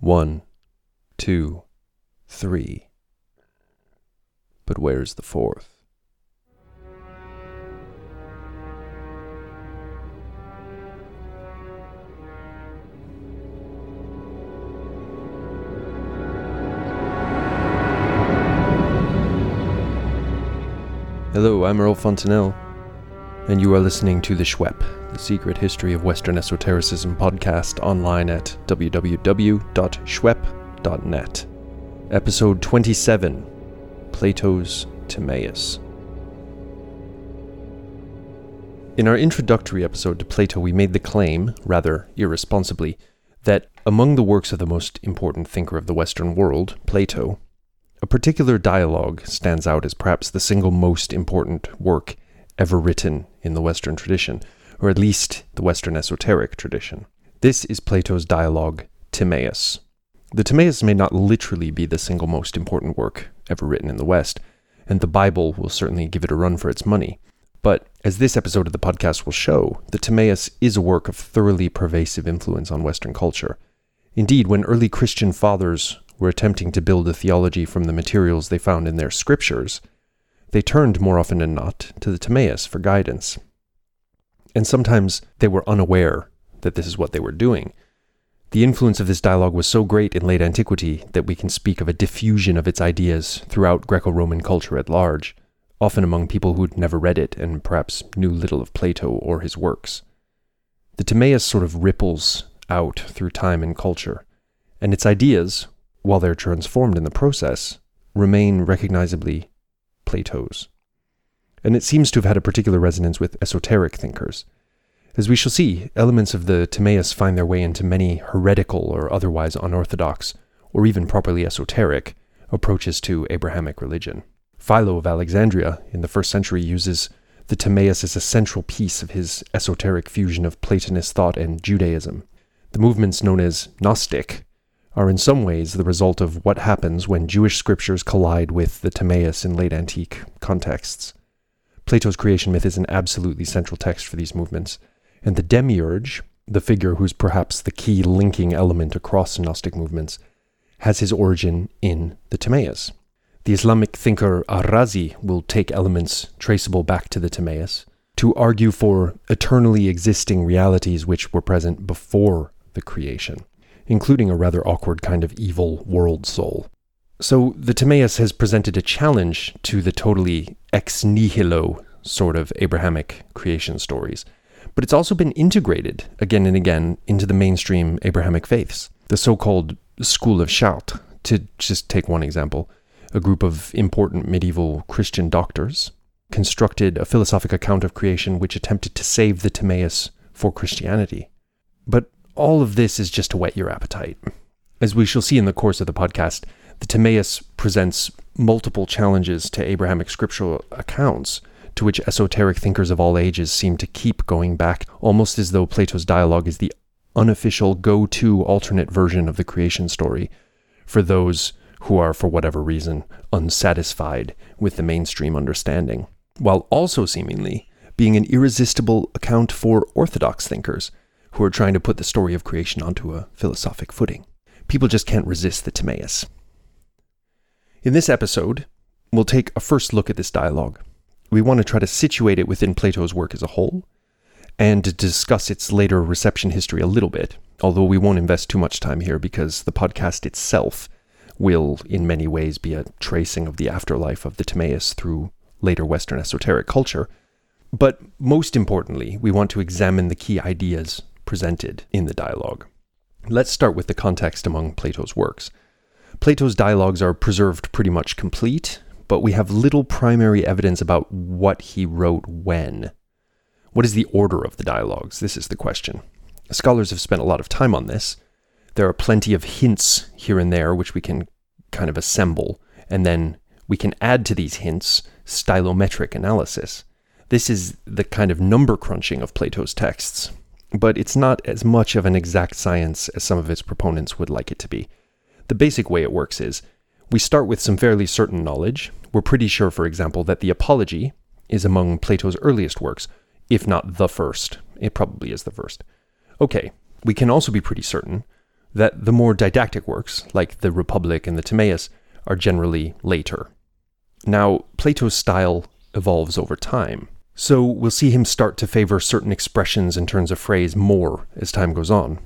One, two, three. But where's the fourth? Hello, I'm Earl Fontainelle, and you are listening to The SHWEP, the secret history of Western esotericism podcast online at www.shwep.net. Episode 27 Plato's Timaeus. In our introductory episode to Plato, we made the claim, rather irresponsibly, that among the works of the most important thinker of the Western world, Plato, a particular dialogue stands out as perhaps the single most important work ever written in the Western tradition, or at least the Western esoteric tradition. This is Plato's dialogue, Timaeus. The Timaeus may not literally be the single most important work ever written in the West, and the Bible will certainly give it a run for its money. But as this episode of the podcast will show, the Timaeus is a work of thoroughly pervasive influence on Western culture. Indeed, when early Christian fathers were attempting to build a theology from the materials they found in their scriptures, they turned more often than not to the Timaeus for guidance. And sometimes they were unaware that this is what they were doing. The influence of this dialogue was so great in late antiquity that we can speak of a diffusion of its ideas throughout Greco Roman culture at large, often among people who'd never read it and perhaps knew little of Plato or his works. The Timaeus sort of ripples out through time and culture, and its ideas, while they're transformed in the process, remain recognizably Plato's. And it seems to have had a particular resonance with esoteric thinkers. As we shall see, elements of the Timaeus find their way into many heretical or otherwise unorthodox, or even properly esoteric, approaches to Abrahamic religion. Philo of Alexandria in the first century uses the Timaeus as a central piece of his esoteric fusion of Platonist thought and Judaism. The movements known as Gnostic are in some ways the result of what happens when Jewish scriptures collide with the Timaeus in late antique contexts. Plato's creation myth is an absolutely central text for these movements, and the demiurge, the figure who's perhaps the key linking element across Gnostic movements, has his origin in the Timaeus. The Islamic thinker Ar-Razi will take elements traceable back to the Timaeus to argue for eternally existing realities which were present before the creation including a rather awkward kind of evil world soul. So the Timaeus has presented a challenge to the totally ex nihilo sort of Abrahamic creation stories, but it's also been integrated again and again into the mainstream Abrahamic faiths. The so called School of Chartres, to just take one example, a group of important medieval Christian doctors constructed a philosophic account of creation which attempted to save the Timaeus for Christianity. But all of this is just to whet your appetite. As we shall see in the course of the podcast, the Timaeus presents multiple challenges to Abrahamic scriptural accounts, to which esoteric thinkers of all ages seem to keep going back, almost as though Plato's dialogue is the unofficial go to alternate version of the creation story for those who are, for whatever reason, unsatisfied with the mainstream understanding, while also seemingly being an irresistible account for orthodox thinkers who are trying to put the story of creation onto a philosophic footing. People just can't resist the Timaeus. In this episode, we'll take a first look at this dialogue. We want to try to situate it within Plato's work as a whole, and discuss its later reception history a little bit, although we won't invest too much time here because the podcast itself will, in many ways, be a tracing of the afterlife of the Timaeus through later Western esoteric culture. But most importantly, we want to examine the key ideas presented in the dialogue. Let's start with the context among Plato's works. Plato's dialogues are preserved pretty much complete, but we have little primary evidence about what he wrote when. What is the order of the dialogues? This is the question. Scholars have spent a lot of time on this. There are plenty of hints here and there which we can kind of assemble, and then we can add to these hints stylometric analysis. This is the kind of number crunching of Plato's texts but it's not as much of an exact science as some of its proponents would like it to be. The basic way it works is we start with some fairly certain knowledge. We're pretty sure, for example, that the Apology is among Plato's earliest works, if not the first. It probably is the first. Okay, we can also be pretty certain that the more didactic works, like the Republic and the Timaeus, are generally later. Now, Plato's style evolves over time, so we'll see him start to favor certain expressions and turns of phrase more as time goes on.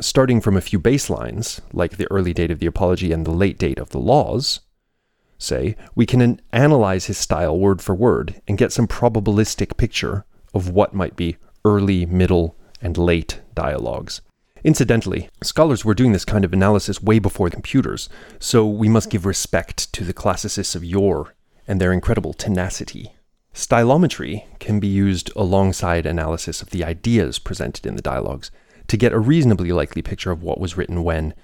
Starting from a few baselines, like the early date of the Apology and the late date of the Laws, say, we can analyze his style word for word and get some probabilistic picture of what might be early, middle, and late dialogues. Incidentally, scholars were doing this kind of analysis way before computers, so we must give respect to the classicists of yore and their incredible tenacity. Stylometry can be used alongside analysis of the ideas presented in the dialogues to get a reasonably likely picture of what was written when,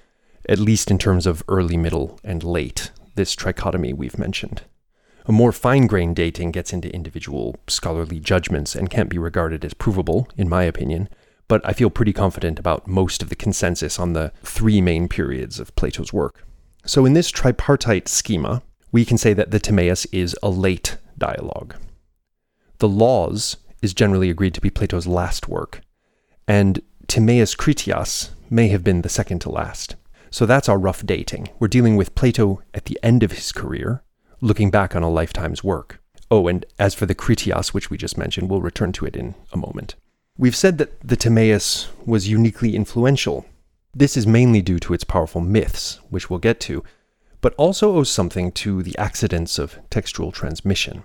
at least in terms of early, middle, and late, this trichotomy we've mentioned. A more fine grained dating gets into individual scholarly judgments and can't be regarded as provable, in my opinion, but I feel pretty confident about most of the consensus on the three main periods of Plato's work. So, in this tripartite schema, we can say that the Timaeus is a late dialogue. The Laws is generally agreed to be Plato's last work, and Timaeus Critias may have been the second to last. So that's our rough dating. We're dealing with Plato at the end of his career, looking back on a lifetime's work. Oh, and as for the Critias, which we just mentioned, we'll return to it in a moment. We've said that the Timaeus was uniquely influential. This is mainly due to its powerful myths, which we'll get to, but also owes something to the accidents of textual transmission.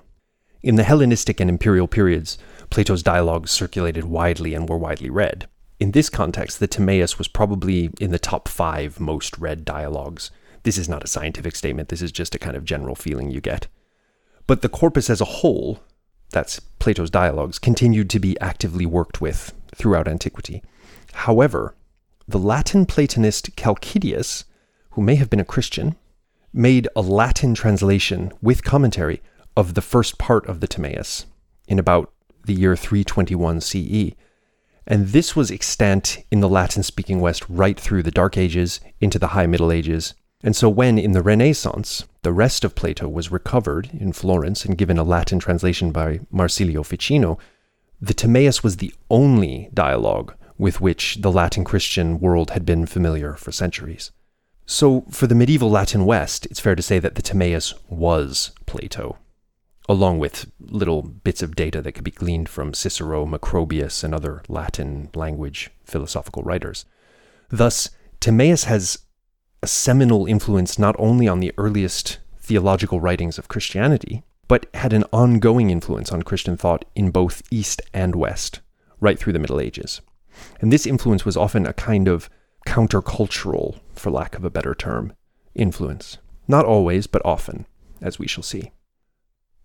In the Hellenistic and imperial periods, Plato's dialogues circulated widely and were widely read. In this context, the Timaeus was probably in the top five most read dialogues. This is not a scientific statement, this is just a kind of general feeling you get. But the corpus as a whole, that's Plato's dialogues, continued to be actively worked with throughout antiquity. However, the Latin Platonist Chalcidius, who may have been a Christian, made a Latin translation with commentary of the first part of the Timaeus in about the year 321 CE. And this was extant in the Latin speaking West right through the Dark Ages into the High Middle Ages. And so, when in the Renaissance the rest of Plato was recovered in Florence and given a Latin translation by Marsilio Ficino, the Timaeus was the only dialogue with which the Latin Christian world had been familiar for centuries. So, for the medieval Latin West, it's fair to say that the Timaeus was Plato along with little bits of data that could be gleaned from Cicero, Macrobius, and other Latin language philosophical writers. Thus, Timaeus has a seminal influence not only on the earliest theological writings of Christianity, but had an ongoing influence on Christian thought in both East and West, right through the Middle Ages. And this influence was often a kind of countercultural, for lack of a better term, influence. Not always, but often, as we shall see.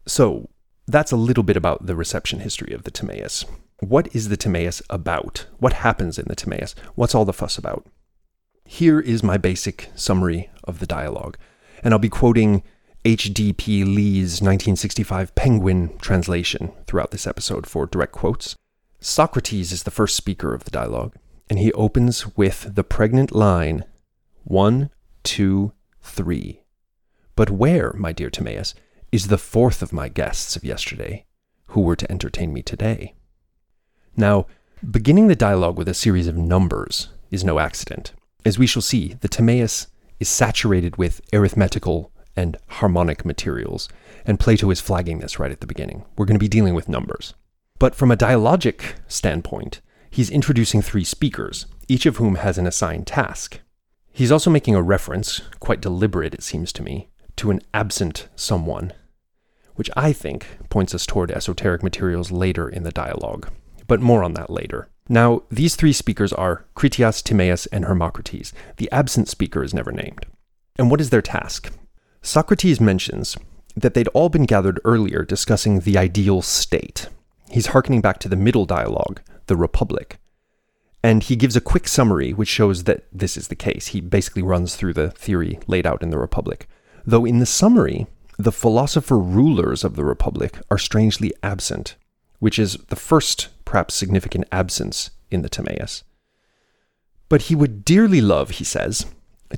So, that's a little bit about the reception history of the Timaeus. What is the Timaeus about? What happens in the Timaeus? What's all the fuss about? Here is my basic summary of the dialogue, and I'll be quoting H.D.P. Lee's 1965 Penguin translation throughout this episode for direct quotes. Socrates is the first speaker of the dialogue, and he opens with the pregnant line one, two, three. But where, my dear Timaeus, is the fourth of my guests of yesterday, who were to entertain me today. Now, beginning the dialogue with a series of numbers is no accident. As we shall see, the Timaeus is saturated with arithmetical and harmonic materials, and Plato is flagging this right at the beginning. We're going to be dealing with numbers. But from a dialogic standpoint, he's introducing three speakers, each of whom has an assigned task. He's also making a reference, quite deliberate it seems to me, to an absent someone, which I think points us toward esoteric materials later in the dialogue. But more on that later. Now, these three speakers are Critias, Timaeus, and Hermocrates. The absent speaker is never named. And what is their task? Socrates mentions that they'd all been gathered earlier discussing the ideal state. He's hearkening back to the middle dialogue, the Republic. And he gives a quick summary which shows that this is the case. He basically runs through the theory laid out in the Republic. Though in the summary, the philosopher rulers of the Republic are strangely absent, which is the first, perhaps significant absence in the Timaeus. But he would dearly love, he says,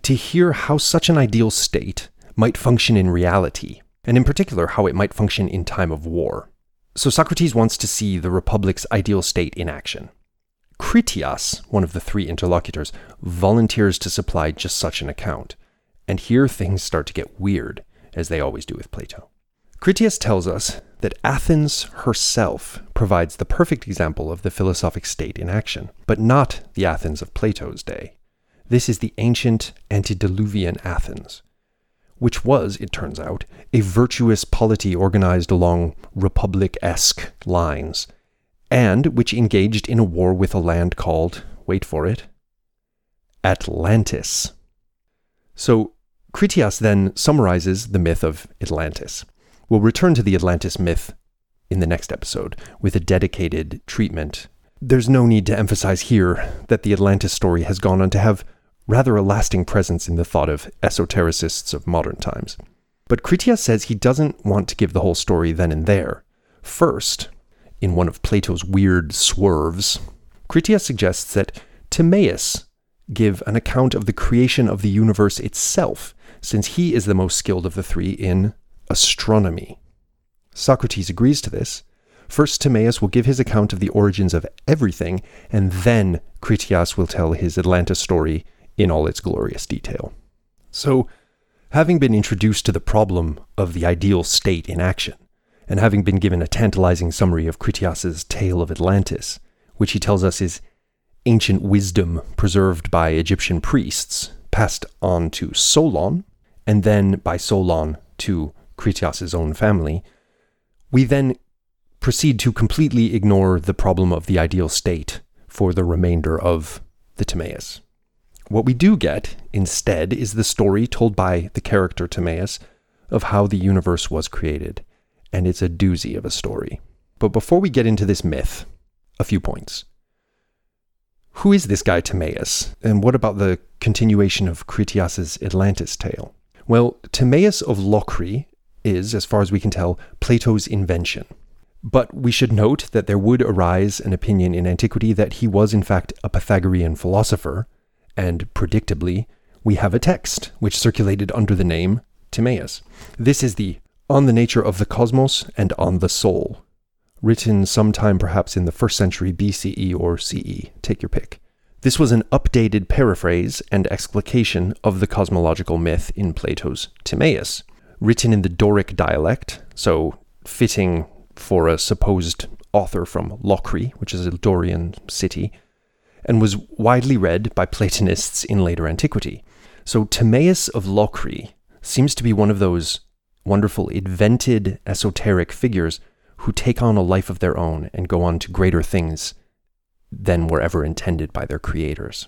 to hear how such an ideal state might function in reality, and in particular how it might function in time of war. So Socrates wants to see the Republic's ideal state in action. Critias, one of the three interlocutors, volunteers to supply just such an account. And here things start to get weird, as they always do with Plato. Critias tells us that Athens herself provides the perfect example of the philosophic state in action, but not the Athens of Plato's day. This is the ancient antediluvian Athens, which was, it turns out, a virtuous polity organized along republic esque lines, and which engaged in a war with a land called, wait for it, Atlantis. So, Critias then summarizes the myth of Atlantis. We'll return to the Atlantis myth in the next episode with a dedicated treatment. There's no need to emphasize here that the Atlantis story has gone on to have rather a lasting presence in the thought of esotericists of modern times. But Critias says he doesn't want to give the whole story then and there. First, in one of Plato's weird swerves, Critias suggests that Timaeus give an account of the creation of the universe itself, since he is the most skilled of the three in astronomy. Socrates agrees to this. First, Timaeus will give his account of the origins of everything, and then Critias will tell his Atlantis story in all its glorious detail. So, having been introduced to the problem of the ideal state in action, and having been given a tantalizing summary of Critias's tale of Atlantis, which he tells us is ancient wisdom preserved by Egyptian priests, passed on to Solon, and then by Solon to Critias's own family, we then proceed to completely ignore the problem of the ideal state for the remainder of the Timaeus. What we do get, instead, is the story told by the character Timaeus of how the universe was created, and it's a doozy of a story. But before we get into this myth, a few points. Who is this guy Timaeus, and what about the continuation of Critias's Atlantis tale? Well, Timaeus of Locri is, as far as we can tell, Plato's invention. But we should note that there would arise an opinion in antiquity that he was in fact a Pythagorean philosopher, and predictably, we have a text which circulated under the name Timaeus. This is the On the Nature of the Cosmos and on the Soul, written sometime perhaps in the first century BCE or CE. Take your pick. This was an updated paraphrase and explication of the cosmological myth in Plato's Timaeus, written in the Doric dialect, so fitting for a supposed author from Locri, which is a Dorian city, and was widely read by Platonists in later antiquity. So Timaeus of Locri seems to be one of those wonderful, invented, esoteric figures who take on a life of their own and go on to greater things than were ever intended by their creators.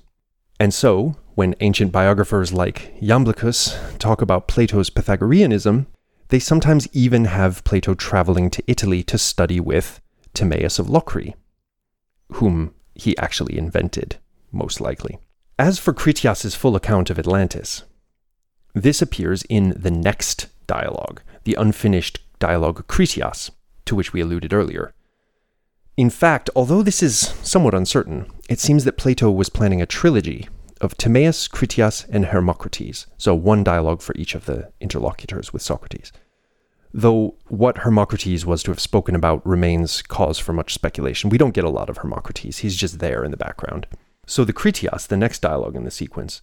And so, when ancient biographers like Iamblichus talk about Plato's Pythagoreanism, they sometimes even have Plato traveling to Italy to study with Timaeus of Locri, whom he actually invented, most likely. As for Critias's full account of Atlantis, this appears in the next dialogue, the unfinished dialogue Critias, to which we alluded earlier. In fact, although this is somewhat uncertain, it seems that Plato was planning a trilogy of Timaeus, Critias, and Hermocrates, so one dialogue for each of the interlocutors with Socrates though what Hermocrates was to have spoken about remains cause for much speculation. We don't get a lot of Hermocrates, he's just there in the background. So the Critias, the next dialogue in the sequence,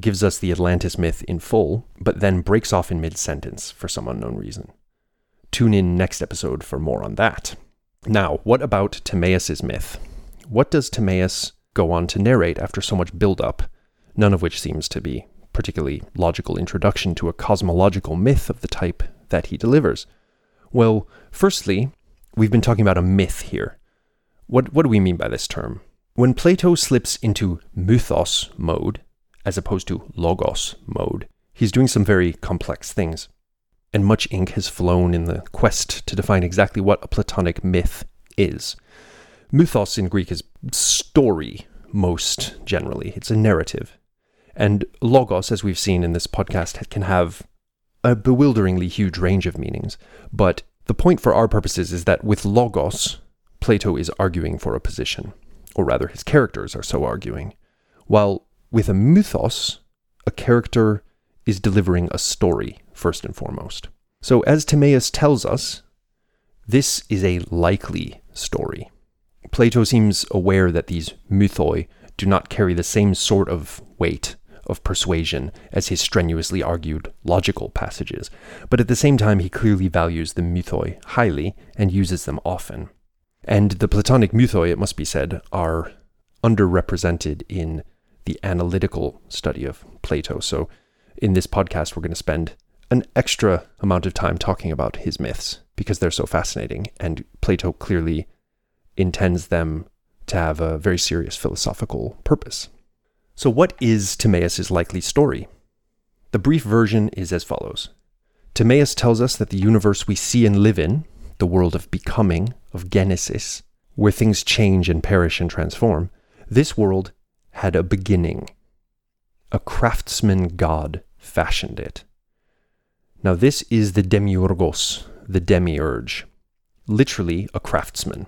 gives us the Atlantis myth in full, but then breaks off in mid sentence for some unknown reason. Tune in next episode for more on that. Now, what about Timaeus' myth? What does Timaeus go on to narrate after so much build up, none of which seems to be particularly logical introduction to a cosmological myth of the type that he delivers? Well, firstly, we've been talking about a myth here. What, what do we mean by this term? When Plato slips into mythos mode, as opposed to logos mode, he's doing some very complex things. And much ink has flown in the quest to define exactly what a Platonic myth is. Mythos in Greek is story, most generally. It's a narrative. And logos, as we've seen in this podcast, can have a bewilderingly huge range of meanings. But the point for our purposes is that with Logos, Plato is arguing for a position, or rather, his characters are so arguing. While with a mythos, a character is delivering a story, first and foremost. So, as Timaeus tells us, this is a likely story. Plato seems aware that these mythoi do not carry the same sort of weight of persuasion as his strenuously argued logical passages, but at the same time he clearly values the mythoi highly and uses them often. And the Platonic mythoi, it must be said, are underrepresented in the analytical study of Plato. So in this podcast, we're going to spend an extra amount of time talking about his myths because they're so fascinating, and Plato clearly intends them to have a very serious philosophical purpose. So, what is Timaeus' likely story? The brief version is as follows Timaeus tells us that the universe we see and live in, the world of becoming, of genesis, where things change and perish and transform, this world had a beginning. A craftsman god fashioned it. Now, this is the demiurgos, the demiurge, literally a craftsman.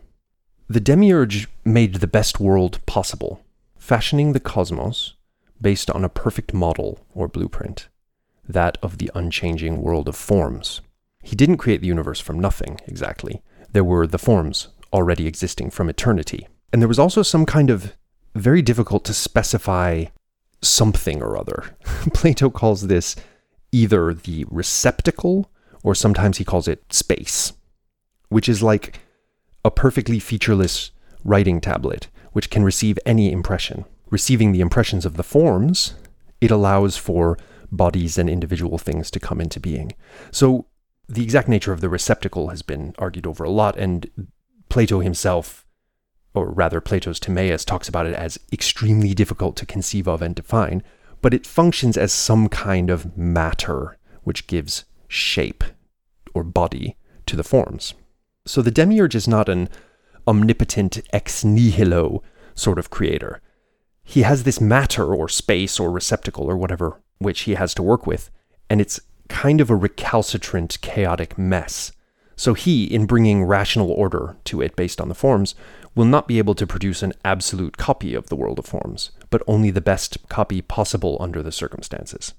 The demiurge made the best world possible fashioning the cosmos based on a perfect model or blueprint, that of the unchanging world of forms. He didn't create the universe from nothing, exactly. There were the forms already existing from eternity. And there was also some kind of very difficult to specify something or other. Plato calls this either the receptacle or sometimes he calls it space, which is like a perfectly featureless writing tablet which can receive any impression. Receiving the impressions of the forms, it allows for bodies and individual things to come into being. So the exact nature of the receptacle has been argued over a lot, and Plato himself, or rather Plato's Timaeus, talks about it as extremely difficult to conceive of and define, but it functions as some kind of matter which gives shape or body to the forms. So the demiurge is not an omnipotent ex nihilo sort of creator. He has this matter or space or receptacle or whatever which he has to work with, and it's kind of a recalcitrant, chaotic mess. So he, in bringing rational order to it based on the forms, will not be able to produce an absolute copy of the world of forms, but only the best copy possible under the circumstances.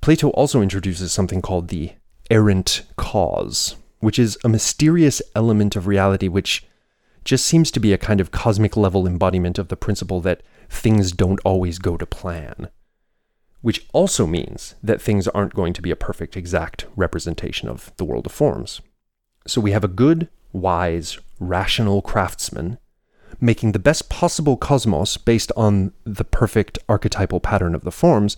Plato also introduces something called the errant cause, which is a mysterious element of reality which just seems to be a kind of cosmic level embodiment of the principle that things don't always go to plan. Which also means that things aren't going to be a perfect, exact representation of the world of forms. So we have a good, wise, rational craftsman making the best possible cosmos based on the perfect archetypal pattern of the forms,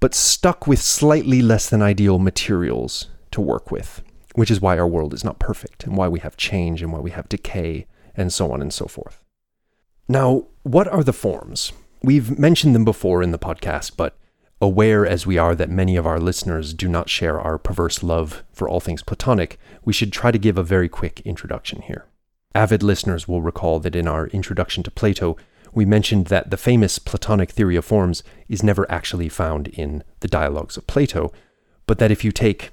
but stuck with slightly less than ideal materials to work with, which is why our world is not perfect and why we have change and why we have decay and so on and so forth. Now, what are the forms? We've mentioned them before in the podcast, but aware as we are that many of our listeners do not share our perverse love for all things Platonic, we should try to give a very quick introduction here. Avid listeners will recall that in our introduction to Plato, we mentioned that the famous Platonic theory of forms is never actually found in the dialogues of Plato, but that if you take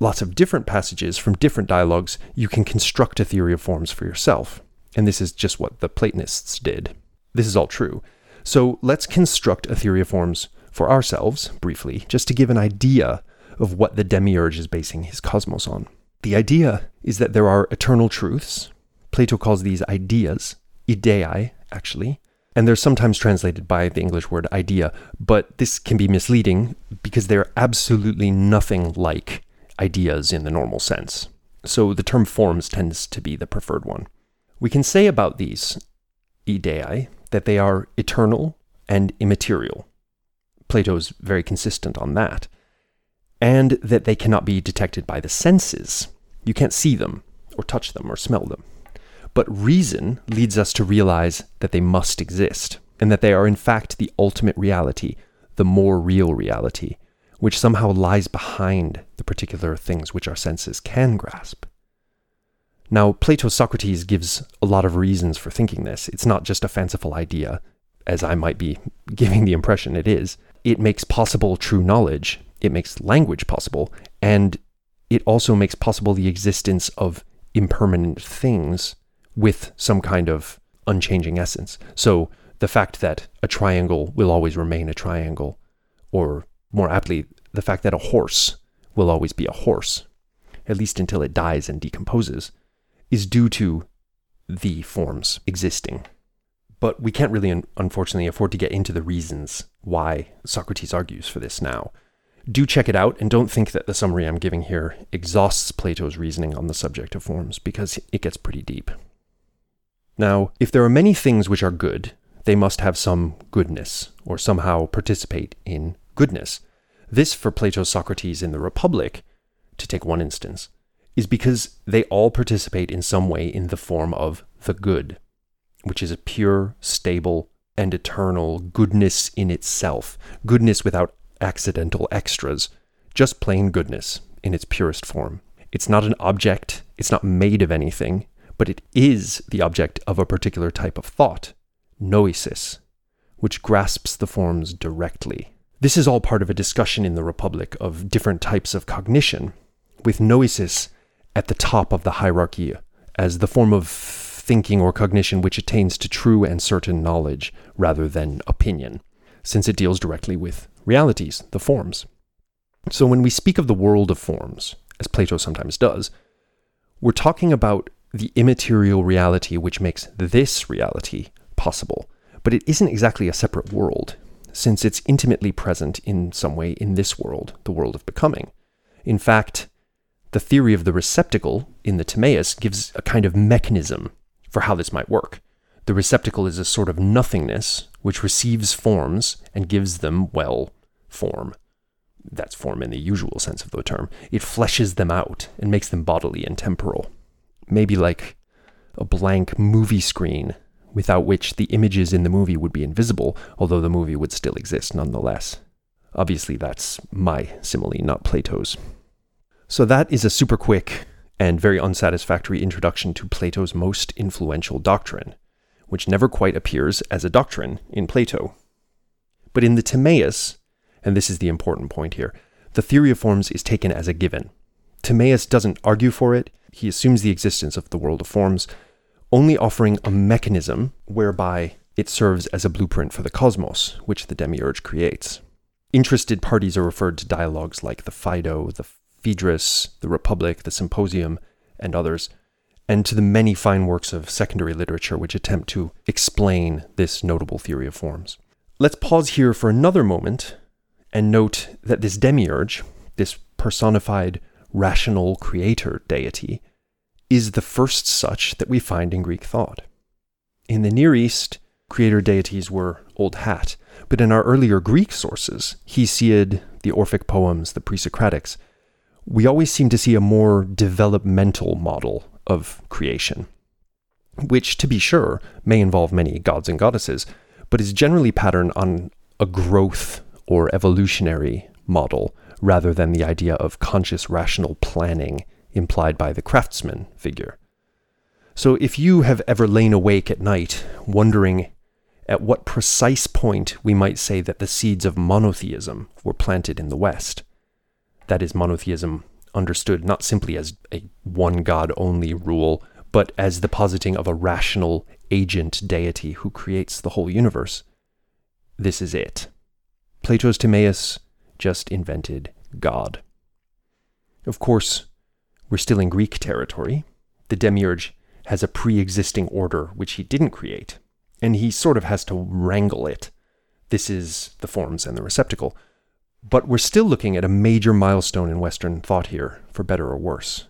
lots of different passages from different dialogues, you can construct a theory of forms for yourself. And this is just what the Platonists did. This is all true. So let's construct a theory of forms for ourselves, briefly, just to give an idea of what the demiurge is basing his cosmos on. The idea is that there are eternal truths. Plato calls these ideas, ideai, actually, and they're sometimes translated by the English word idea, but this can be misleading because they're absolutely nothing like ideas in the normal sense. So the term forms tends to be the preferred one. We can say about these ideai that they are eternal and immaterial. Plato's very consistent on that. And that they cannot be detected by the senses. You can't see them, or touch them, or smell them. But reason leads us to realize that they must exist, and that they are in fact the ultimate reality, the more real reality, which somehow lies behind the particular things which our senses can grasp. Now, Plato's Socrates gives a lot of reasons for thinking this. It's not just a fanciful idea, as I might be giving the impression it is. It makes possible true knowledge, it makes language possible, and it also makes possible the existence of impermanent things with some kind of unchanging essence. So, the fact that a triangle will always remain a triangle, or more aptly, the fact that a horse will always be a horse, at least until it dies and decomposes, is due to the forms existing. But we can't really, unfortunately, afford to get into the reasons why Socrates argues for this now. Do check it out, and don't think that the summary I'm giving here exhausts Plato's reasoning on the subject of forms, because it gets pretty deep. Now, if there are many things which are good, they must have some goodness, or somehow participate in goodness. This, for Plato's Socrates in the Republic, to take one instance, is because they all participate in some way in the form of the good, which is a pure, stable, and eternal goodness in itself, goodness without accidental extras, just plain goodness in its purest form. It's not an object, it's not made of anything, but it is the object of a particular type of thought, noesis, which grasps the forms directly. This is all part of a discussion in the Republic of different types of cognition, with noesis at the top of the hierarchy as the form of thinking or cognition which attains to true and certain knowledge rather than opinion, since it deals directly with realities, the forms. So when we speak of the world of forms, as Plato sometimes does, we're talking about the immaterial reality which makes this reality possible. But it isn't exactly a separate world, since it's intimately present in some way in this world, the world of becoming. In fact, the theory of the receptacle in the Timaeus gives a kind of mechanism for how this might work. The receptacle is a sort of nothingness which receives forms and gives them, well, form. That's form in the usual sense of the term. It fleshes them out and makes them bodily and temporal. Maybe like a blank movie screen without which the images in the movie would be invisible, although the movie would still exist nonetheless. Obviously, that's my simile, not Plato's. So that is a super quick and very unsatisfactory introduction to Plato's most influential doctrine, which never quite appears as a doctrine in Plato. But in the Timaeus, and this is the important point here, the theory of forms is taken as a given. Timaeus doesn't argue for it, he assumes the existence of the world of forms, only offering a mechanism whereby it serves as a blueprint for the cosmos, which the demiurge creates. Interested parties are referred to dialogues like the Phaedo, the Phaedrus, the Republic, the Symposium, and others, and to the many fine works of secondary literature which attempt to explain this notable theory of forms. Let's pause here for another moment and note that this demiurge, this personified rational creator deity, is the first such that we find in Greek thought. In the Near East, creator deities were old hat, but in our earlier Greek sources, Hesiod, the Orphic poems, the pre Socratics, we always seem to see a more developmental model of creation, which, to be sure, may involve many gods and goddesses, but is generally patterned on a growth or evolutionary model rather than the idea of conscious rational planning implied by the craftsman figure. So if you have ever lain awake at night wondering at what precise point we might say that the seeds of monotheism were planted in the West, that is monotheism understood not simply as a one God only rule, but as the positing of a rational agent deity who creates the whole universe. This is it. Plato's Timaeus just invented God. Of course, we're still in Greek territory. The demiurge has a pre existing order which he didn't create, and he sort of has to wrangle it. This is the forms and the receptacle. But we're still looking at a major milestone in Western thought here, for better or worse.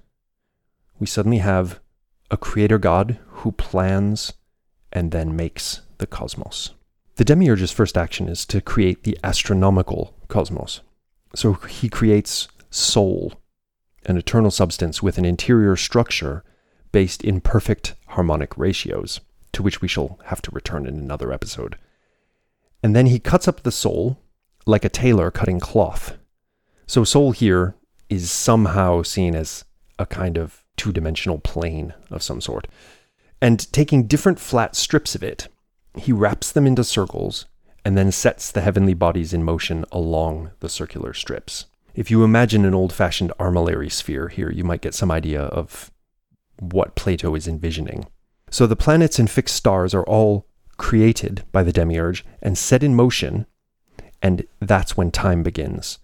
We suddenly have a creator god who plans and then makes the cosmos. The demiurge's first action is to create the astronomical cosmos. So he creates soul, an eternal substance with an interior structure based in perfect harmonic ratios, to which we shall have to return in another episode. And then he cuts up the soul like a tailor cutting cloth. So soul here is somehow seen as a kind of two dimensional plane of some sort. And taking different flat strips of it, he wraps them into circles and then sets the heavenly bodies in motion along the circular strips. If you imagine an old fashioned armillary sphere here, you might get some idea of what Plato is envisioning. So the planets and fixed stars are all created by the demiurge and set in motion and that's when time begins,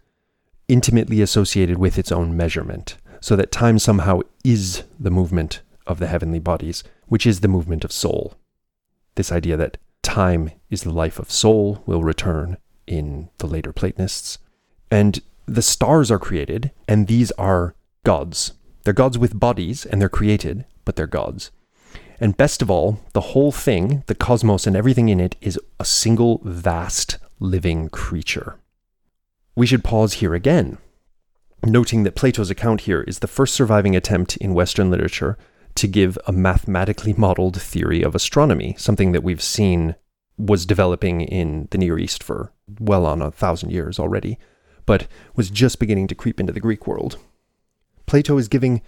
intimately associated with its own measurement, so that time somehow is the movement of the heavenly bodies, which is the movement of soul. This idea that time is the life of soul will return in the later Platonists. And the stars are created, and these are gods. They're gods with bodies, and they're created, but they're gods. And best of all, the whole thing, the cosmos and everything in it, is a single vast living creature. We should pause here again, noting that Plato's account here is the first surviving attempt in Western literature to give a mathematically modeled theory of astronomy, something that we've seen was developing in the Near East for well on a thousand years already, but was just beginning to creep into the Greek world. Plato is giving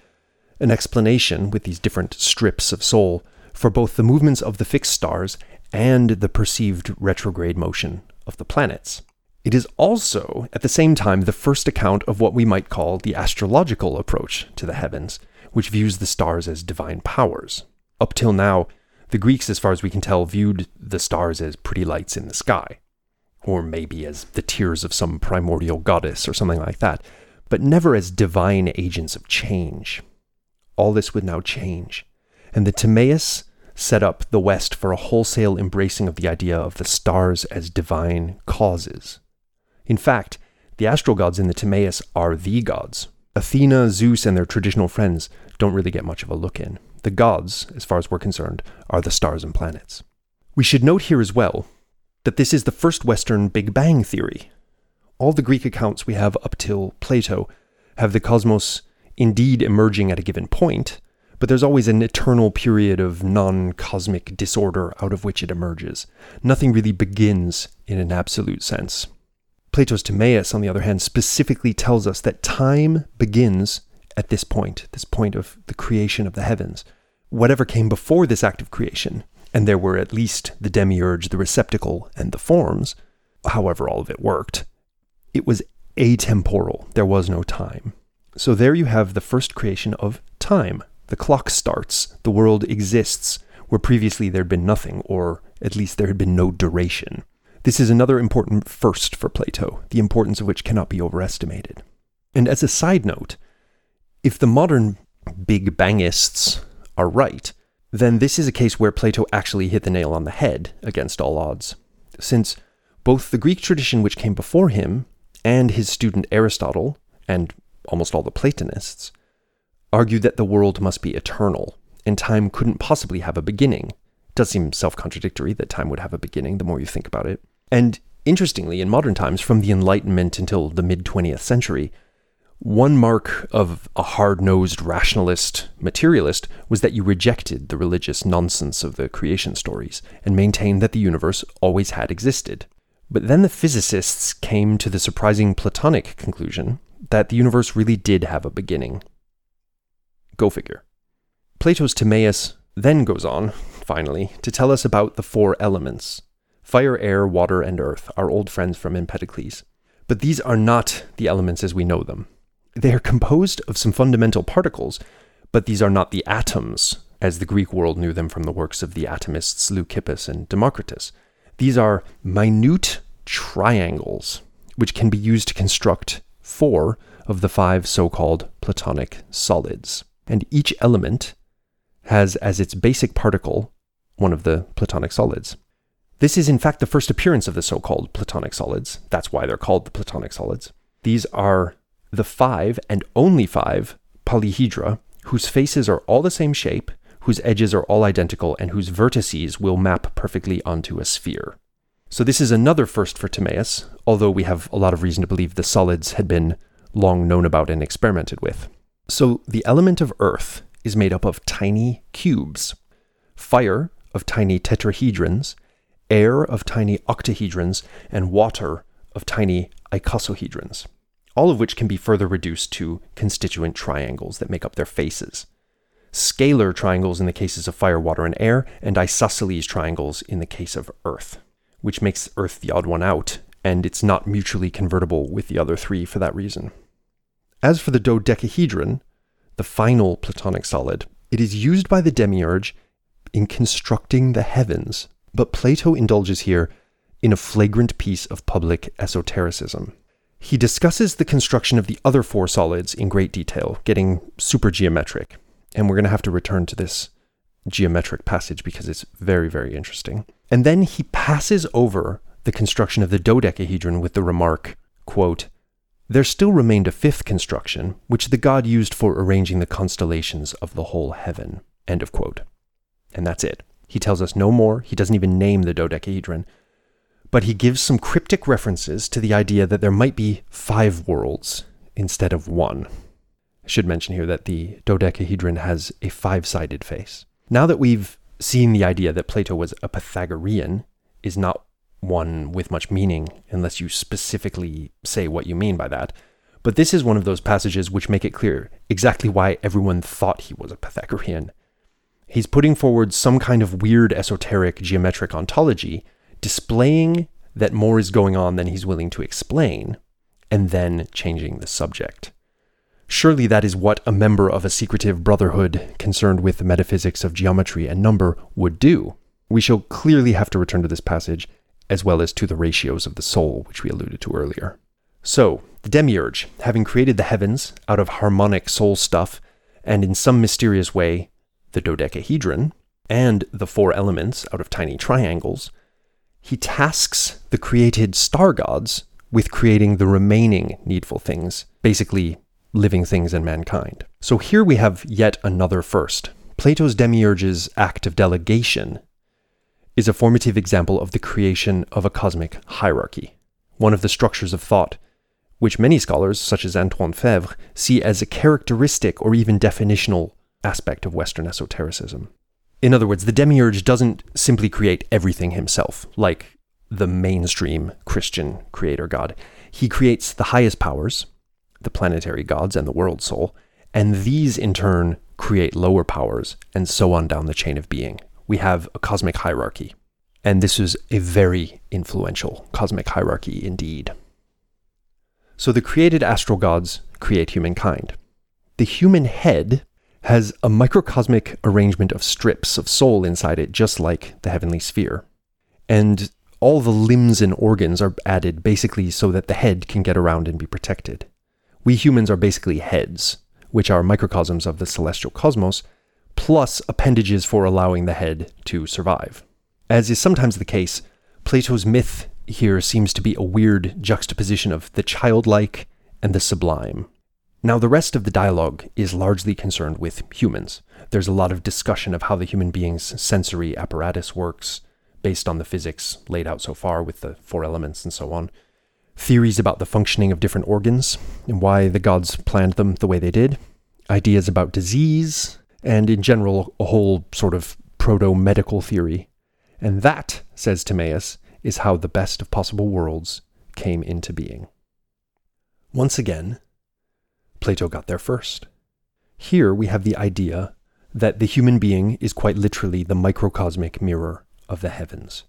an explanation with these different strips of soul for both the movements of the fixed stars and the perceived retrograde motion of the planets. It is also, at the same time, the first account of what we might call the astrological approach to the heavens, which views the stars as divine powers. Up till now, the Greeks, as far as we can tell, viewed the stars as pretty lights in the sky, or maybe as the tears of some primordial goddess or something like that, but never as divine agents of change. All this would now change, and the Timaeus set up the West for a wholesale embracing of the idea of the stars as divine causes. In fact, the astral gods in the Timaeus are the gods. Athena, Zeus, and their traditional friends don't really get much of a look in. The gods, as far as we're concerned, are the stars and planets. We should note here as well that this is the first Western Big Bang theory. All the Greek accounts we have up till Plato have the cosmos indeed emerging at a given point, but there's always an eternal period of non cosmic disorder out of which it emerges. Nothing really begins in an absolute sense. Plato's Timaeus, on the other hand, specifically tells us that time begins at this point, this point of the creation of the heavens. Whatever came before this act of creation, and there were at least the demiurge, the receptacle, and the forms, however all of it worked, it was atemporal. There was no time. So there you have the first creation of time. The clock starts, the world exists, where previously there had been nothing, or at least there had been no duration. This is another important first for Plato, the importance of which cannot be overestimated. And as a side note, if the modern Big Bangists are right, then this is a case where Plato actually hit the nail on the head against all odds, since both the Greek tradition which came before him and his student Aristotle, and almost all the Platonists, argued that the world must be eternal, and time couldn't possibly have a beginning. It does seem self contradictory that time would have a beginning the more you think about it. And interestingly, in modern times, from the Enlightenment until the mid 20th century, one mark of a hard nosed rationalist materialist was that you rejected the religious nonsense of the creation stories and maintained that the universe always had existed. But then the physicists came to the surprising Platonic conclusion that the universe really did have a beginning. Go figure. Plato's Timaeus then goes on, finally, to tell us about the four elements fire, air, water, and earth, our old friends from Empedocles. But these are not the elements as we know them. They are composed of some fundamental particles, but these are not the atoms, as the Greek world knew them from the works of the atomists Leucippus and Democritus. These are minute triangles, which can be used to construct four of the five so called Platonic solids. And each element has as its basic particle one of the Platonic solids. This is, in fact, the first appearance of the so called Platonic solids. That's why they're called the Platonic solids. These are the five and only five polyhedra whose faces are all the same shape, whose edges are all identical, and whose vertices will map perfectly onto a sphere. So, this is another first for Timaeus, although we have a lot of reason to believe the solids had been long known about and experimented with. So, the element of earth is made up of tiny cubes, fire of tiny tetrahedrons, air of tiny octahedrons, and water of tiny icosahedrons all of which can be further reduced to constituent triangles that make up their faces. Scalene triangles in the cases of fire, water, and air, and isosceles triangles in the case of earth, which makes earth the odd one out, and it's not mutually convertible with the other three for that reason. As for the dodecahedron, the final Platonic solid, it is used by the demiurge in constructing the heavens, but Plato indulges here in a flagrant piece of public esotericism. He discusses the construction of the other four solids in great detail, getting super geometric. And we're going to have to return to this geometric passage because it's very, very interesting. And then he passes over the construction of the dodecahedron with the remark, quote, there still remained a fifth construction, which the god used for arranging the constellations of the whole heaven. End of quote. And that's it. He tells us no more. He doesn't even name the dodecahedron. But he gives some cryptic references to the idea that there might be five worlds instead of one. I should mention here that the dodecahedron has a five sided face. Now that we've seen the idea that Plato was a Pythagorean is not one with much meaning unless you specifically say what you mean by that. But this is one of those passages which make it clear exactly why everyone thought he was a Pythagorean. He's putting forward some kind of weird esoteric geometric ontology, displaying that more is going on than he's willing to explain, and then changing the subject. Surely that is what a member of a secretive brotherhood concerned with the metaphysics of geometry and number would do. We shall clearly have to return to this passage as well as to the ratios of the soul, which we alluded to earlier. So, the demiurge, having created the heavens out of harmonic soul stuff, and in some mysterious way, the dodecahedron, and the four elements out of tiny triangles, he tasks the created star gods with creating the remaining needful things, basically living things and mankind. So here we have yet another first. Plato's demiurge's act of delegation is a formative example of the creation of a cosmic hierarchy, one of the structures of thought, which many scholars, such as Antoine Faivre, see as a characteristic or even definitional aspect of Western esotericism. In other words, the demiurge doesn't simply create everything himself, like the mainstream Christian creator god. He creates the highest powers, the planetary gods and the world soul, and these in turn create lower powers, and so on down the chain of being, we have a cosmic hierarchy. And this is a very influential cosmic hierarchy indeed. So the created astral gods create humankind. The human head has a microcosmic arrangement of strips of soul inside it, just like the heavenly sphere. And all the limbs and organs are added basically so that the head can get around and be protected. We humans are basically heads, which are microcosms of the celestial cosmos, plus appendages for allowing the head to survive. As is sometimes the case, Plato's myth here seems to be a weird juxtaposition of the childlike and the sublime. Now, the rest of the dialogue is largely concerned with humans. There's a lot of discussion of how the human being's sensory apparatus works, based on the physics laid out so far with the four elements and so on. Theories about the functioning of different organs and why the gods planned them the way they did. Ideas about disease and in general, a whole sort of proto medical theory. And that, says Timaeus, is how the best of possible worlds came into being. Once again, Plato got there first. Here we have the idea that the human being is quite literally the microcosmic mirror of the heavens.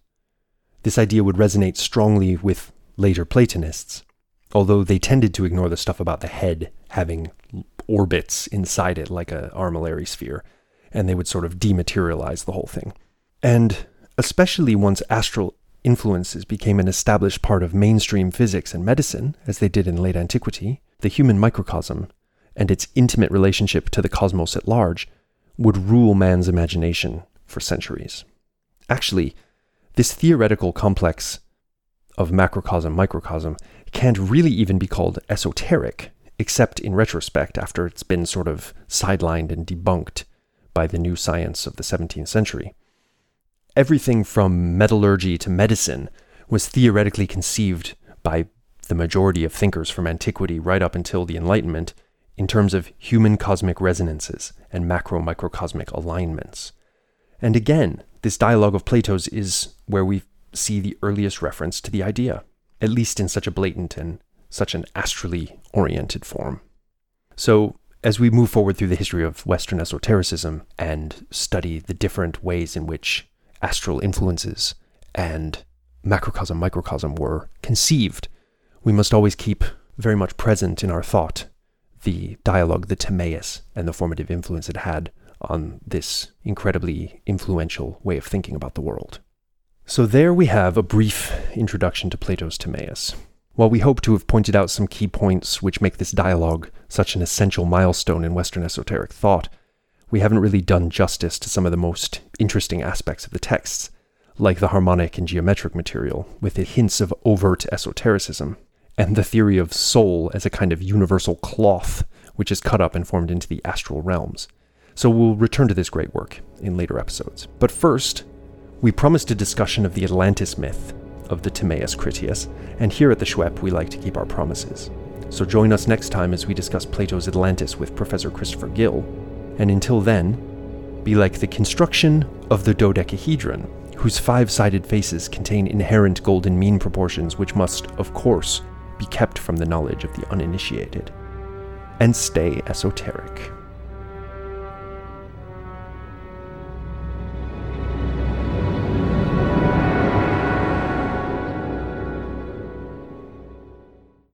This idea would resonate strongly with later Platonists, although they tended to ignore the stuff about the head having orbits inside it like a armillary sphere, and they would sort of dematerialize the whole thing. And especially once astral influences became an established part of mainstream physics and medicine, as they did in late antiquity, the human microcosm and its intimate relationship to the cosmos at large would rule man's imagination for centuries. Actually, this theoretical complex of macrocosm microcosm can't really even be called esoteric except in retrospect after it's been sort of sidelined and debunked by the new science of the 17th century. Everything from metallurgy to medicine was theoretically conceived by the majority of thinkers from antiquity right up until the Enlightenment in terms of human cosmic resonances and macro microcosmic alignments. And again, this dialogue of Plato's is where we see the earliest reference to the idea, at least in such a blatant and such an astrally oriented form. So, as we move forward through the history of Western esotericism and study the different ways in which astral influences and macrocosm microcosm were conceived, we must always keep very much present in our thought the dialogue, the Timaeus, and the formative influence it had on this incredibly influential way of thinking about the world. So, there we have a brief introduction to Plato's Timaeus. While we hope to have pointed out some key points which make this dialogue such an essential milestone in Western esoteric thought, we haven't really done justice to some of the most interesting aspects of the texts, like the harmonic and geometric material, with its hints of overt esotericism, and the theory of soul as a kind of universal cloth which is cut up and formed into the astral realms. So we'll return to this great work in later episodes. But first, we promised a discussion of the Atlantis myth of the Timaeus Critias, and here at the SHWEP we like to keep our promises. So join us next time as we discuss Plato's Atlantis with Professor Christopher Gill. And until then, be like the construction of the dodecahedron, whose five sided faces contain inherent golden mean proportions which must, of course, be kept from the knowledge of the uninitiated. And stay esoteric.